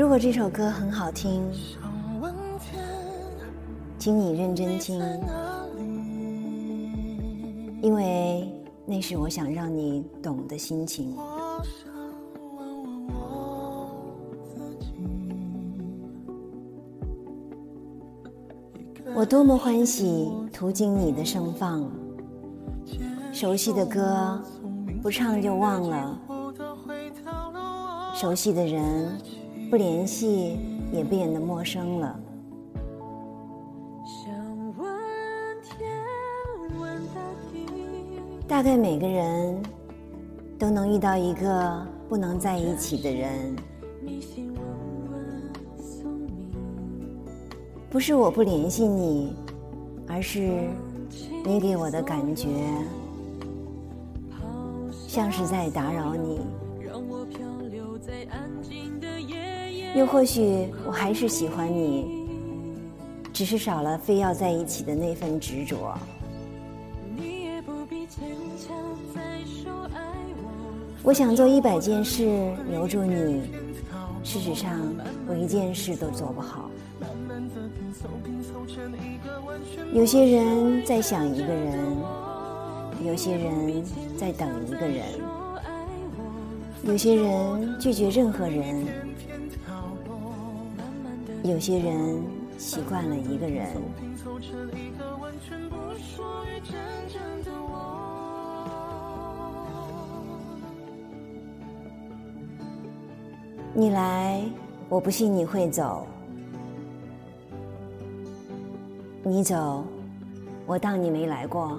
如果这首歌很好听，请你认真听，因为那是我想让你懂的心情。我多么欢喜途经你的盛放，熟悉的歌不唱就忘了，熟悉的人不联系也变得陌生了。大概每个人都能遇到一个不能在一起的人。不是我不联系你，而是你给我的感觉像是在打扰你。又或许我还是喜欢你，只是少了非要在一起的那份执着。我想做一百件事留住你，事实上我一件事都做不好。有些人在想一个人，有些人在等一个人，有些人拒绝任何人，有些人习惯了一个人。你来，我不信你会走。你走，我当你没来过。